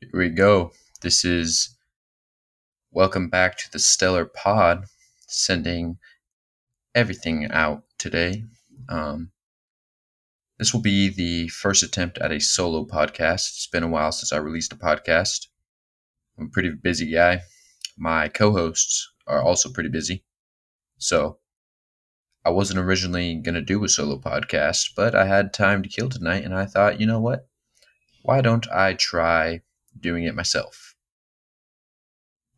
Here we go. This is welcome back to the Stellar Pod, sending everything out today. Um, this will be the first attempt at a solo podcast. It's been a while since I released a podcast. I'm a pretty busy guy. My co hosts are also pretty busy. So I wasn't originally going to do a solo podcast, but I had time to kill tonight, and I thought, you know what? Why don't I try doing it myself.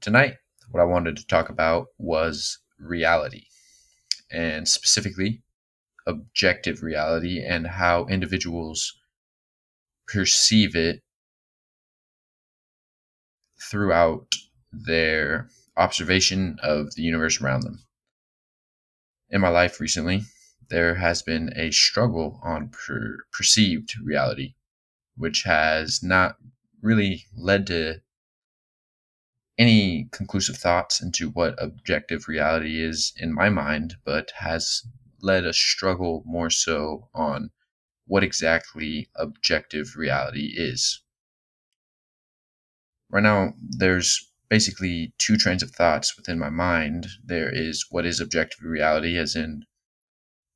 Tonight, what I wanted to talk about was reality, and specifically objective reality and how individuals perceive it throughout their observation of the universe around them. In my life recently, there has been a struggle on per- perceived reality, which has not really led to any conclusive thoughts into what objective reality is in my mind, but has led a struggle more so on what exactly objective reality is. Right now, there's basically two trains of thoughts within my mind. There is what is objective reality, as in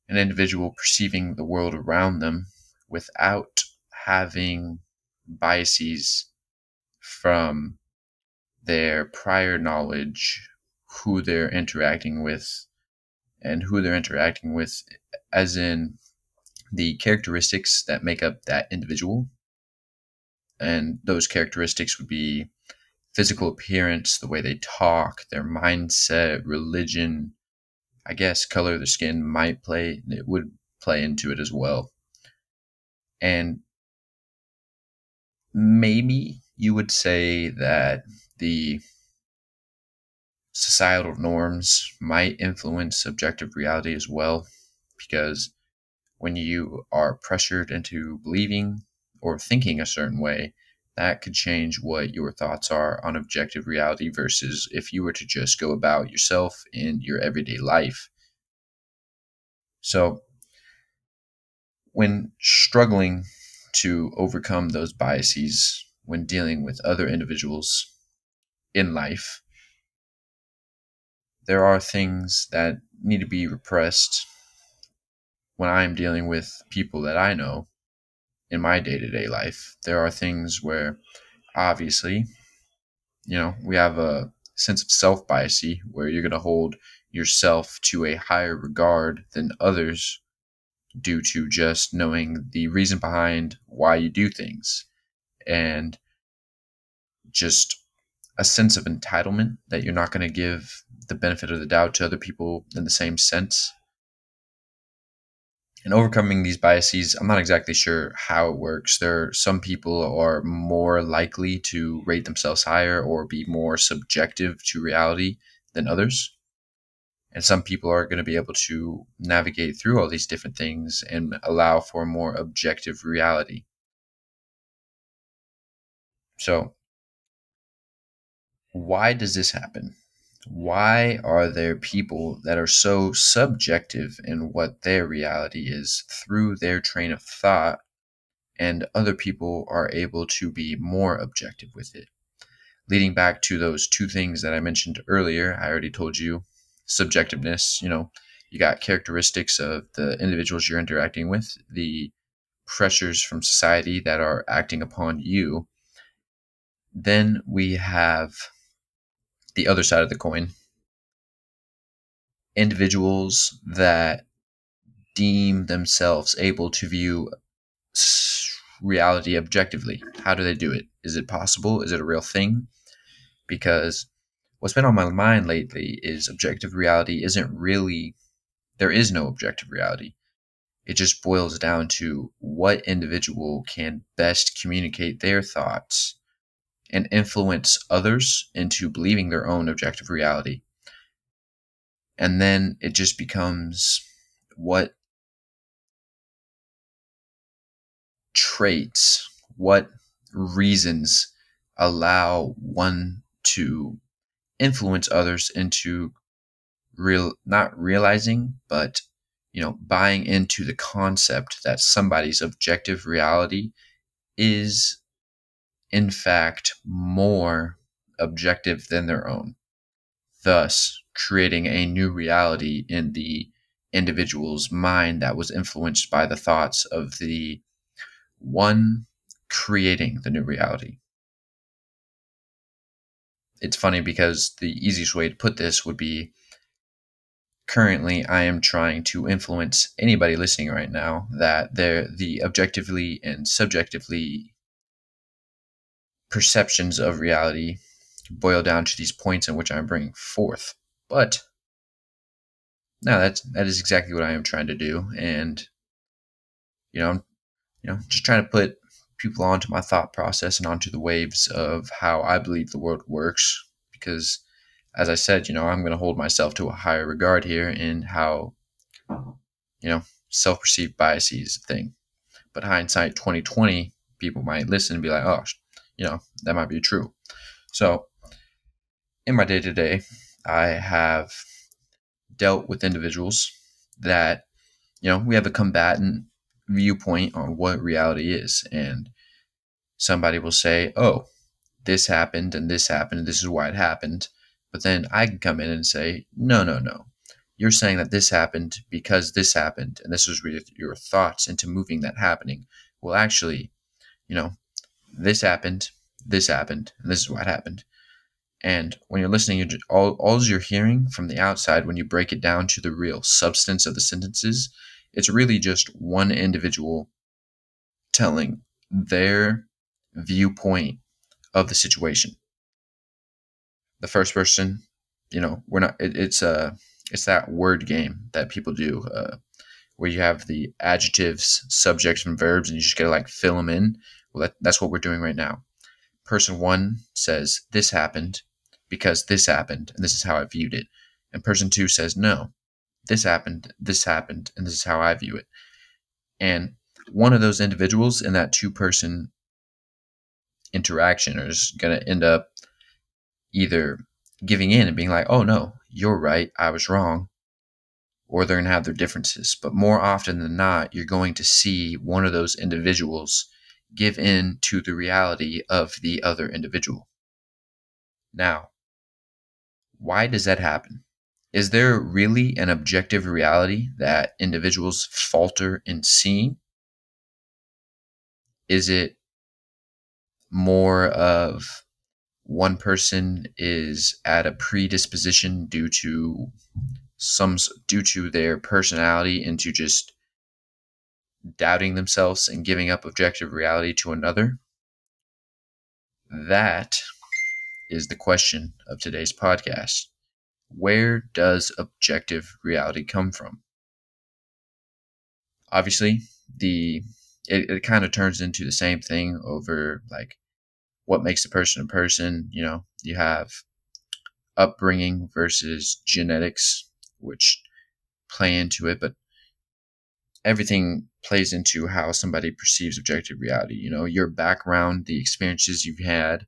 an individual perceiving the world around them without having biases from their prior knowledge, who they're interacting with, and who they're interacting with, as in the characteristics that make up that individual. And those characteristics would be physical appearance, the way they talk, their mindset, religion. I guess color of their skin might play, it would play into it as well. And maybe you would say that the societal norms might influence objective reality as well, because when you are pressured into believing or thinking a certain way, that could change what your thoughts are on objective reality versus if you were to just go about yourself in your everyday life. So, when struggling to overcome those biases when dealing with other individuals in life. There are things that need to be repressed when I am dealing with people that I know in my day to day life. There are things where, obviously, you know, we have a sense of self biasy where you're going to hold yourself to a higher regard than others due to just knowing the reason behind why you do things and just a sense of entitlement that you're not going to give the benefit of the doubt to other people in the same sense. And overcoming these biases, I'm not exactly sure how it works. There are some people are more likely to rate themselves higher or be more subjective to reality than others. And some people are going to be able to navigate through all these different things and allow for more objective reality. So, why does this happen? Why are there people that are so subjective in what their reality is through their train of thought, and other people are able to be more objective with it? Leading back to those two things that I mentioned earlier, I already told you subjectiveness, you know, you got characteristics of the individuals you're interacting with, the pressures from society that are acting upon you. Then we have the other side of the coin individuals that deem themselves able to view reality objectively. How do they do it? Is it possible? Is it a real thing? Because what's been on my mind lately is objective reality isn't really, there is no objective reality. It just boils down to what individual can best communicate their thoughts and influence others into believing their own objective reality. And then it just becomes what traits, what reasons allow one to influence others into real not realizing but you know buying into the concept that somebody's objective reality is in fact, more objective than their own, thus creating a new reality in the individual's mind that was influenced by the thoughts of the one creating the new reality. It's funny because the easiest way to put this would be currently I am trying to influence anybody listening right now that they're the objectively and subjectively perceptions of reality boil down to these points in which I'm bringing forth. But no, that's that is exactly what I am trying to do, and you know, I'm, you know, just trying to put people onto my thought process and onto the waves of how I believe the world works. Because, as I said, you know, I'm going to hold myself to a higher regard here in how, you know, self-perceived biases thing. But hindsight 2020, people might listen and be like, oh, you know, that might be true. So, in my day to day, I have dealt with individuals that, you know, we have a combatant viewpoint on what reality is. And somebody will say, oh, this happened and this happened, this is why it happened. But then I can come in and say, no, no, no. You're saying that this happened because this happened, and this was your thoughts into moving that happening. Well, actually, you know, this happened, this happened, and this is what happened. And when you're listening, you're, all, all you're hearing from the outside, when you break it down to the real substance of the sentences, it's really just one individual telling their viewpoint of the situation. The first person, you know, we're not. It, it's a uh, it's that word game that people do, uh, where you have the adjectives, subjects, and verbs, and you just gotta like fill them in. Well, that, that's what we're doing right now. Person one says this happened because this happened, and this is how I viewed it. And person two says no, this happened, this happened, and this is how I view it. And one of those individuals in that two person interaction is going to end up either giving in and being like, oh no, you're right, I was wrong, or they're going to have their differences. But more often than not, you're going to see one of those individuals give in to the reality of the other individual. Now, why does that happen? Is there really an objective reality that individuals falter in seeing? Is it more of one person is at a predisposition due to some due to their personality into just doubting themselves and giving up objective reality to another? That is the question of today's podcast. Where does objective reality come from? Obviously, the it, it kind of turns into the same thing over like what makes a person a person. You know, you have upbringing versus genetics, which play into it, but everything plays into how somebody perceives objective reality. You know, your background, the experiences you've had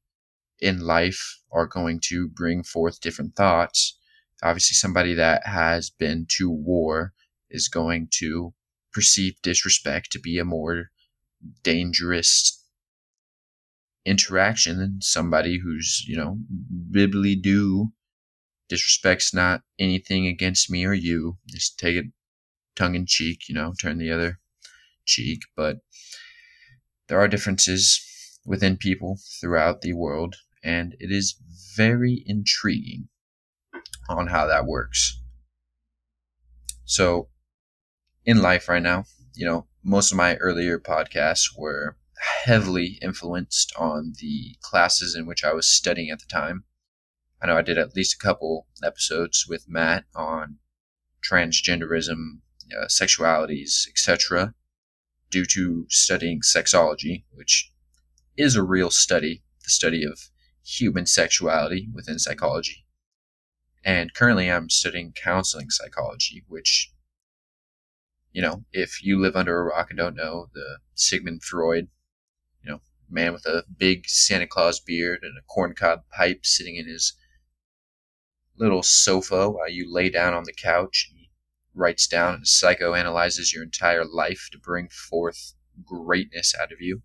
in life are going to bring forth different thoughts. Obviously, somebody that has been to war is going to perceive disrespect to be a more dangerous interaction than somebody who's, you know, bibly do disrespect's not anything against me or you. Just take it tongue in cheek, you know, turn the other cheek. But there are differences within people throughout the world, and it is very intriguing on how that works. So, in life right now, you know, most of my earlier podcasts were heavily influenced on the classes in which I was studying at the time. I know I did at least a couple episodes with Matt on transgenderism, uh, sexualities, etc., due to studying sexology, which is a real study, the study of human sexuality within psychology. And currently I'm studying counseling psychology, which, you know, if you live under a rock and don't know, the Sigmund Freud, you know, man with a big Santa Claus beard and a corncob pipe sitting in his little sofa while you lay down on the couch he writes down and psychoanalyzes your entire life to bring forth greatness out of you,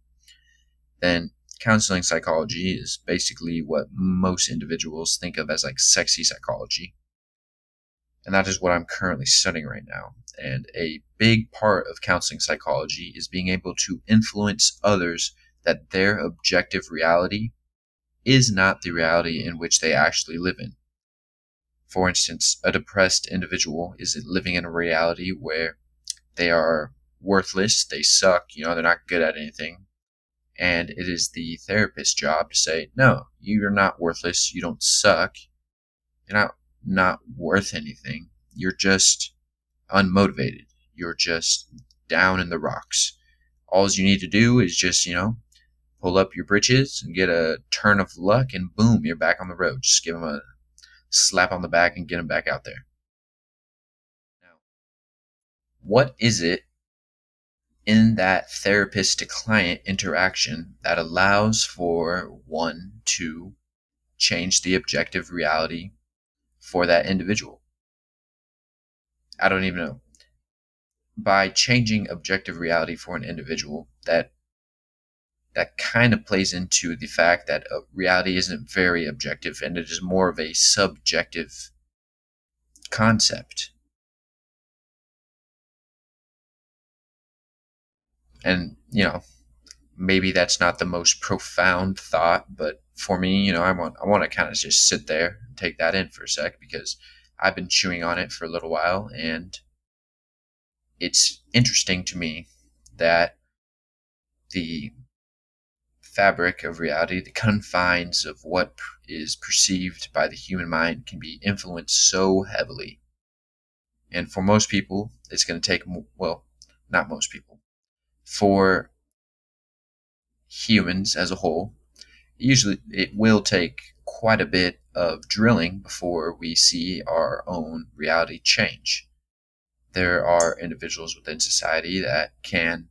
then counseling psychology is basically what most individuals think of as like sexy psychology. And that is what I'm currently studying right now. And a big part of counseling psychology is being able to influence others that their objective reality is not the reality in which they actually live in. For instance, a depressed individual is living in a reality where they are worthless, they suck, you know, they're not good at anything. And it is the therapist's job to say, no, you're not worthless, you don't suck, you're not not worth anything. You're just unmotivated. You're just down in the rocks. All you need to do is just, you know, pull up your britches and get a turn of luck, and boom, you're back on the road. Just give them a slap on the back and get them back out there. Now, what is it in that therapist to client interaction that allows for one to change the objective reality for that individual? I don't even know. By changing objective reality for an individual, that that kind of plays into the fact that reality isn't very objective and it is more of a subjective concept. And, you know, maybe that's not the most profound thought, but for me, you know, I want I want to kind of just sit there and take that in for a sec because I've been chewing on it for a little while and it's interesting to me that the fabric of reality, the confines of what is perceived by the human mind, can be influenced so heavily. And for most people, it's going to take, well, not most people, for humans as a whole, usually it will take quite a bit of drilling before we see our own reality change. There are individuals within society that can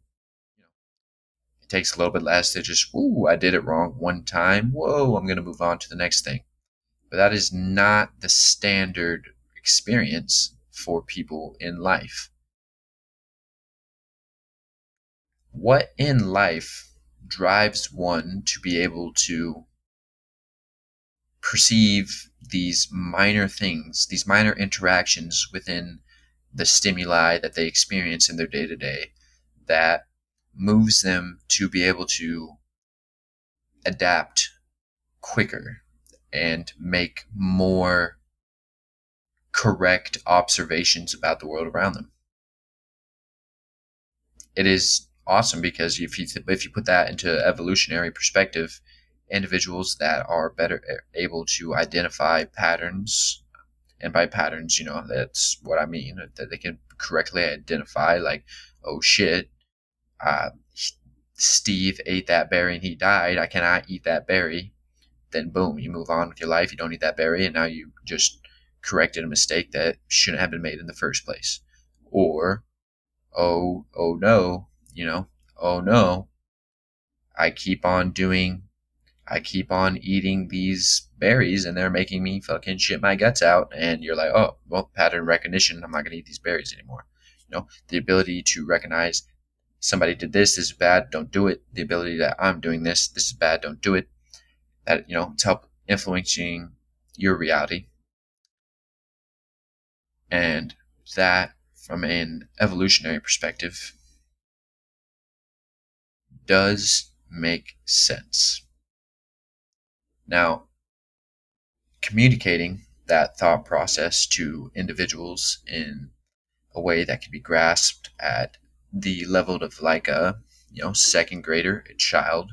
it takes a little bit less to just, ooh, I did it wrong one time. Whoa, I'm going to move on to the next thing. But that is not the standard experience for people in life. What in life drives one to be able to perceive these minor things, these minor interactions within the stimuli that they experience in their day to day that moves them to be able to adapt quicker and make more correct observations about the world around them. It is awesome because if you th- if you put that into evolutionary perspective, individuals that are better able to identify patterns, and by patterns, you know that's what I mean that they can correctly identify, like, oh shit, uh, Steve ate that berry and he died. I cannot eat that berry. Then boom, you move on with your life. You don't eat that berry, and now you just corrected a mistake that shouldn't have been made in the first place. Or, oh, oh no, you know, oh no, I keep on doing, I keep on eating these berries and they're making me fucking shit my guts out. And you're like, oh, well, pattern recognition. I'm not going to eat these berries anymore. You know, the ability to recognize somebody did this, this is bad, don't do it. The ability that I'm doing this, this is bad, don't do it. That, you know, it's help influencing your reality. And that, from an evolutionary perspective, does make sense. Now, communicating that thought process to individuals in a way that can be grasped at the level of like a you know second grader a child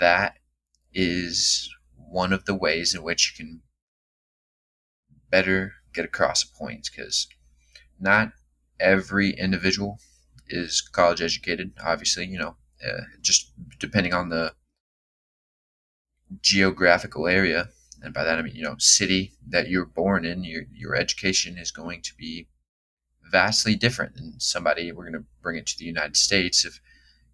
that is one of the ways in which you can better get across a point because not every individual is college educated obviously you know uh, just depending on the geographical area and by that i mean you know city that you're born in your your education is going to be vastly different than somebody. We're going to bring it to the United States. If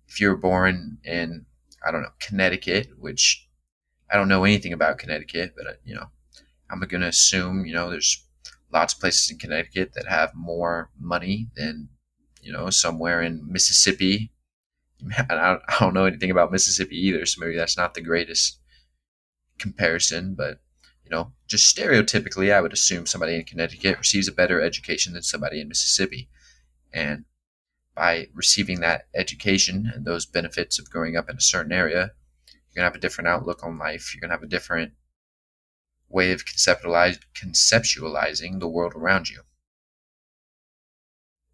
if you were born in I don't know Connecticut, which I don't know anything about Connecticut, but uh, you know I'm going to assume you know there's lots of places in Connecticut that have more money than you know somewhere in Mississippi I don't know anything about Mississippi either, so maybe that's not the greatest comparison, but you know, just stereotypically, I would assume somebody in Connecticut receives a better education than somebody in Mississippi. And by receiving that education and those benefits of growing up in a certain area, you're going to have a different outlook on life. You're going to have a different way of conceptualizing the world around you.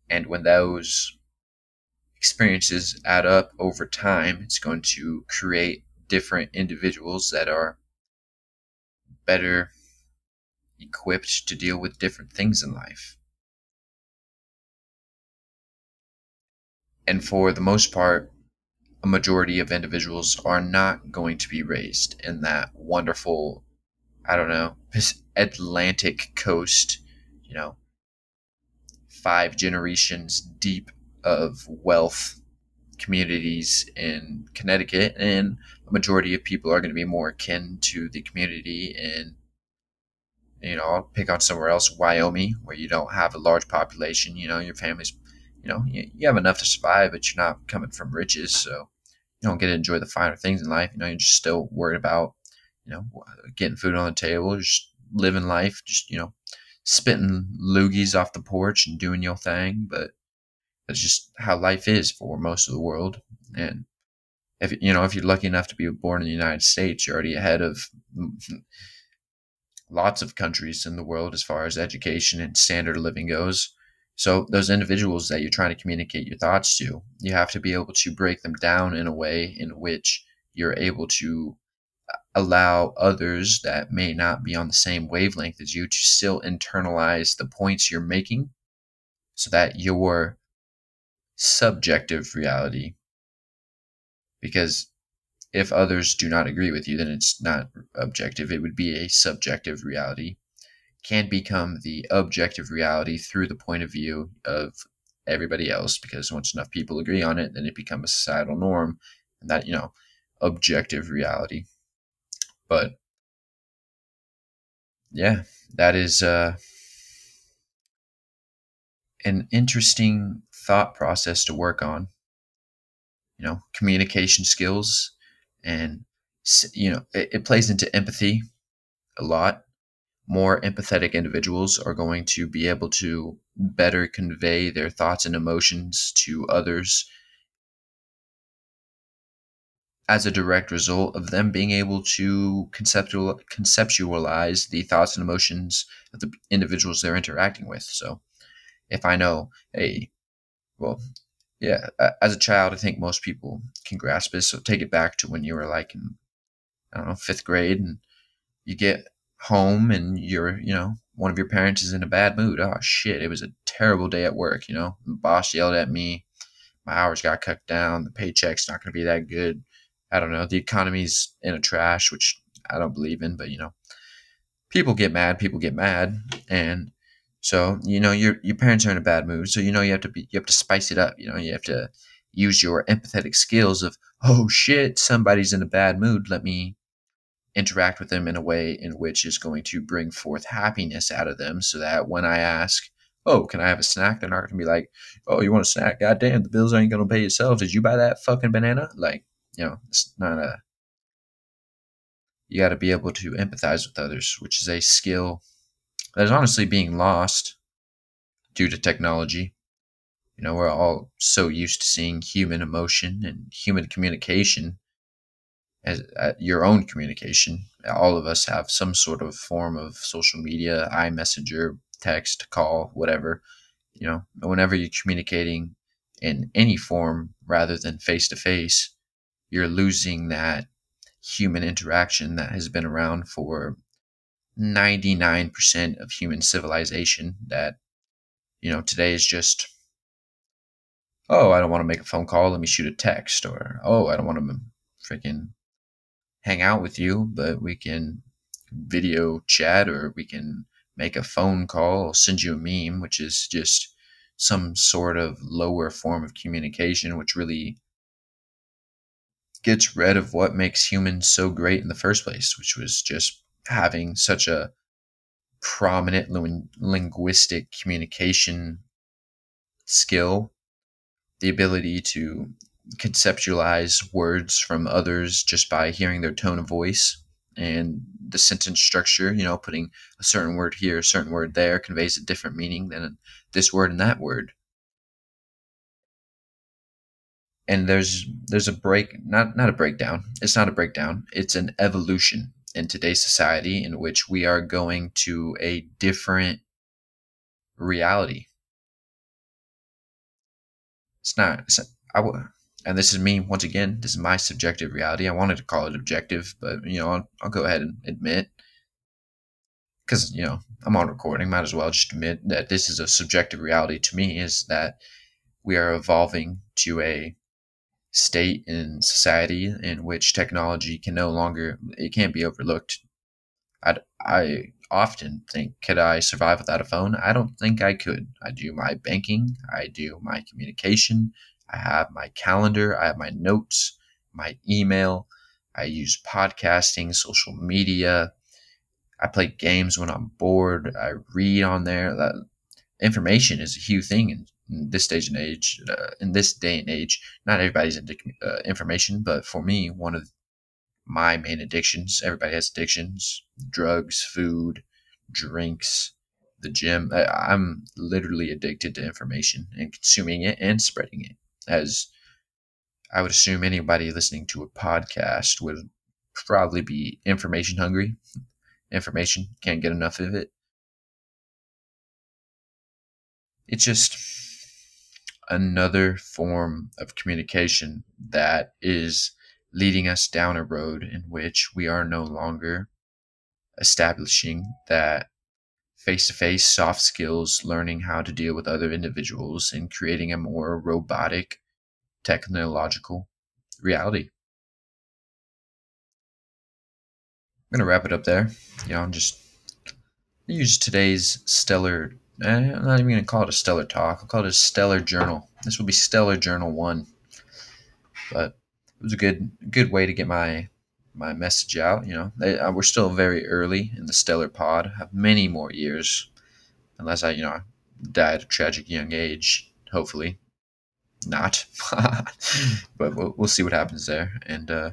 And when those experiences add up over time, it's going to create different individuals that are better equipped to deal with different things in life. And for the most part, a majority of individuals are not going to be raised in that wonderful, I don't know, Atlantic coast, you know, five generations deep of wealth communities in Connecticut, and a majority of people are going to be more akin to the community in, you know, I'll pick on somewhere else, Wyoming, where you don't have a large population. You know, your family's, you know, you, you have enough to survive, but you're not coming from riches, so you don't get to enjoy the finer things in life. You know, you're just still worried about, you know, getting food on the table, just living life, just you know, spitting loogies off the porch and doing your thing, but that's just how life is for most of the world. And if you know, if you're lucky enough to be born in the United States, you're already ahead of lots of countries in the world as far as education and standard of living goes. So those individuals that you're trying to communicate your thoughts to, you have to be able to break them down in a way in which you're able to uh, allow others that may not be on the same wavelength as you to still internalize the points you're making so that your subjective reality. Because if others do not agree with you, then it's not objective. It would be a subjective reality. Can become the objective reality through the point of view of everybody else. Because once enough people agree on it, then it becomes a societal norm, and that you know, objective reality. But yeah, that is uh, an interesting thought process to work on. You know, communication skills, and you know, it, it plays into empathy a lot. More empathetic individuals are going to be able to better convey their thoughts and emotions to others as a direct result of them being able to conceptual, conceptualize the thoughts and emotions of the individuals they're interacting with. So, if I know, hey, well, yeah, as a child, I think most people can grasp this. So take it back to when you were like in, I don't know, fifth grade, and you get home and you're, you know, one of your parents is in a bad mood. Oh shit, it was a terrible day at work. You know, the boss yelled at me. My hours got cut down. The paycheck's not going to be that good. I don't know. The economy's in a trash, which I don't believe in, but you know, people get mad. People get mad, and so you know your your parents are in a bad mood. So you know you have to be you have to spice it up. You know you have to use your empathetic skills of oh shit somebody's in a bad mood. Let me interact with them in a way in which is going to bring forth happiness out of them, so that when I ask, oh, can I have a snack? They're not going to be like, oh, you want a snack? God damn, the bills ain't going to pay yourself. Did you buy that fucking banana? Like, you know, it's not a. You got to be able to empathize with others, which is a skill that is honestly being lost due to technology. You know, we're all so used to seeing human emotion and human communication as uh, your own communication. All of us have some sort of form of social media, iMessenger, text, call, whatever. You know, whenever you're communicating in any form rather than face to face, you're losing that human interaction that has been around for 99% of human civilization that, you know, today is just, oh, I don't want to make a phone call, let me shoot a text, or, oh, I don't want to freaking hang out with you, but we can video chat or we can make a phone call, I'll send you a meme, which is just some sort of lower form of communication, which really gets rid of what makes humans so great in the first place, which was just having such a prominent linguistic communication skill, the ability to conceptualize words from others just by hearing their tone of voice and the sentence structure, you know, putting a certain word here, a certain word there conveys a different meaning than this word and that word. And there's there's a break not not a breakdown. It's not a breakdown. It's an evolution in today's society in which we are going to a different reality. It's not. It's, I, and this is me once again. This is my subjective reality. I wanted to call it objective, but you know, I'll, I'll go ahead and admit because you know I'm on recording. Might as well just admit that this is a subjective reality to me. Is that we are evolving to a state in society in which technology can no longer it can't be overlooked. I I often think, could I survive without a phone? I don't think I could. I do my banking, I do my communication, I have my calendar, I have my notes, my email, I use podcasting, social media. I play games when I'm bored. I read on there. That information is a huge thing in, in this stage and age. Uh, in this day and age, not everybody's into uh, information, but for me, one of my main addictions. Everybody has addictions: drugs, food, drinks, the gym. I, I'm literally addicted to information and consuming it and spreading it as I would assume anybody listening to a podcast would probably be information hungry. Information, can't get enough of it. It's just another form of communication that is leading us down a road in which we are no longer establishing that face to face soft skills, learning how to deal with other individuals, and creating a more robotic technological reality. I'm going to wrap it up there. You know, I'm just use today's stellar, I'm not even going to call it a stellar talk. I'll call it a stellar journal. This will be Stellar Journal 1. But it was a good good way to get my my message out. You know, they, uh, we're still very early in the stellar pod. Have many more years, unless I, you know, die at a tragic young age. Hopefully, not. but we'll, we'll see what happens there. And uh,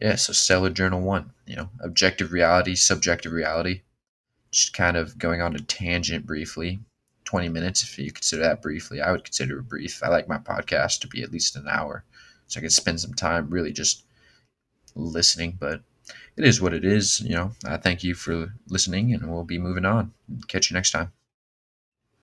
yeah, so stellar journal one. You know, objective reality, subjective reality. Just kind of going on a tangent briefly. 20 minutes if you consider that briefly. I would consider it brief. I like my podcast to be at least an hour so I can spend some time really just listening. But it is what it is. You know, I thank you for listening, and we'll be moving on. Catch you next time.